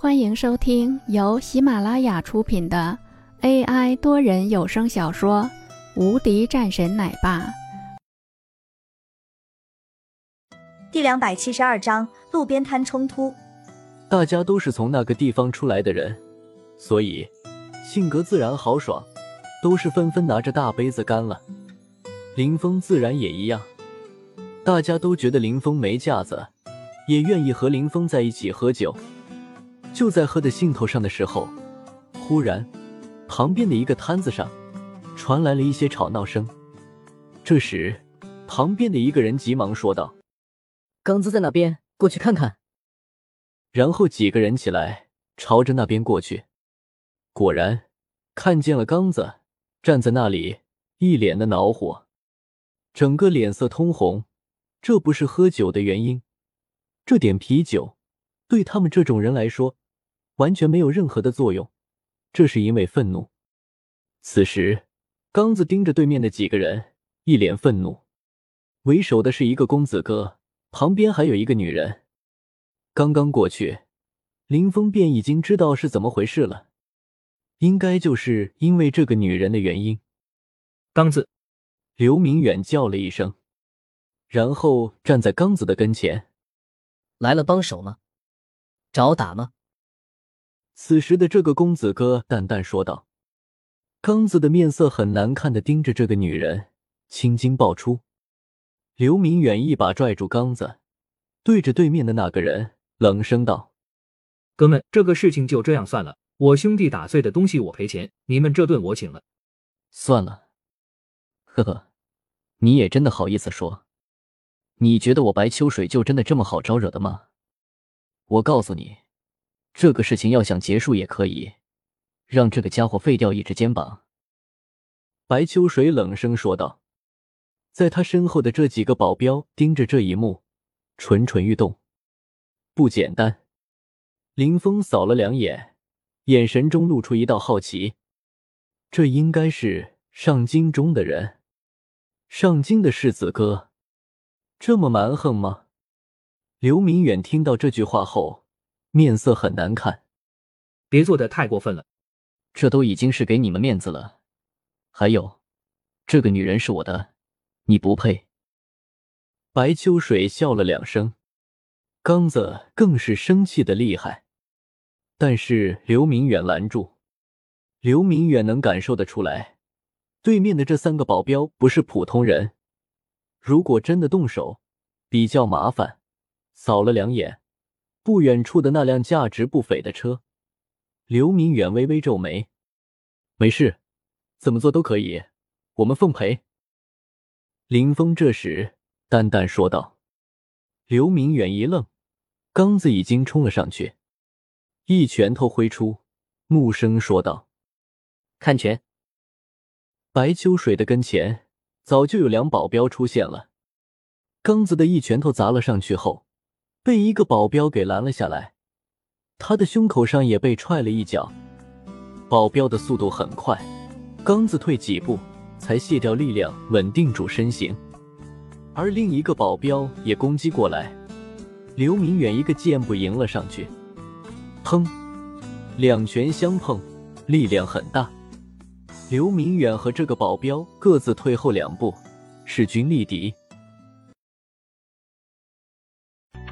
欢迎收听由喜马拉雅出品的 AI 多人有声小说《无敌战神奶爸》第两百七十二章路边摊冲突。大家都是从那个地方出来的人，所以性格自然豪爽，都是纷纷拿着大杯子干了。林峰自然也一样，大家都觉得林峰没架子，也愿意和林峰在一起喝酒。就在喝的兴头上的时候，忽然，旁边的一个摊子上传来了一些吵闹声。这时，旁边的一个人急忙说道：“刚子在那边，过去看看。”然后几个人起来，朝着那边过去。果然，看见了刚子站在那里，一脸的恼火，整个脸色通红。这不是喝酒的原因，这点啤酒对他们这种人来说。完全没有任何的作用，这是因为愤怒。此时，刚子盯着对面的几个人，一脸愤怒。为首的是一个公子哥，旁边还有一个女人。刚刚过去，林峰便已经知道是怎么回事了，应该就是因为这个女人的原因。刚子，刘明远叫了一声，然后站在刚子的跟前。来了，帮手吗？找打吗？此时的这个公子哥淡淡说道：“刚子的面色很难看的盯着这个女人，青筋爆出。”刘明远一把拽住刚子，对着对面的那个人冷声道：“哥们，这个事情就这样算了，我兄弟打碎的东西我赔钱，你们这顿我请了。”算了，呵呵，你也真的好意思说？你觉得我白秋水就真的这么好招惹的吗？我告诉你。这个事情要想结束也可以，让这个家伙废掉一只肩膀。”白秋水冷声说道。在他身后的这几个保镖盯着这一幕，蠢蠢欲动。不简单。林峰扫了两眼，眼神中露出一道好奇。这应该是上京中的人，上京的世子哥，这么蛮横吗？刘明远听到这句话后。面色很难看，别做的太过分了。这都已经是给你们面子了。还有，这个女人是我的，你不配。白秋水笑了两声，刚子更是生气的厉害。但是刘明远拦住，刘明远能感受得出来，对面的这三个保镖不是普通人，如果真的动手，比较麻烦。扫了两眼。不远处的那辆价值不菲的车，刘明远微微皱眉：“没事，怎么做都可以，我们奉陪。”林峰这时淡淡说道。刘明远一愣，刚子已经冲了上去，一拳头挥出，怒声说道：“看拳！”白秋水的跟前早就有两保镖出现了，刚子的一拳头砸了上去后。被一个保镖给拦了下来，他的胸口上也被踹了一脚。保镖的速度很快，刚子退几步才卸掉力量，稳定住身形。而另一个保镖也攻击过来，刘明远一个箭步迎了上去，砰，两拳相碰，力量很大。刘明远和这个保镖各自退后两步，势均力敌。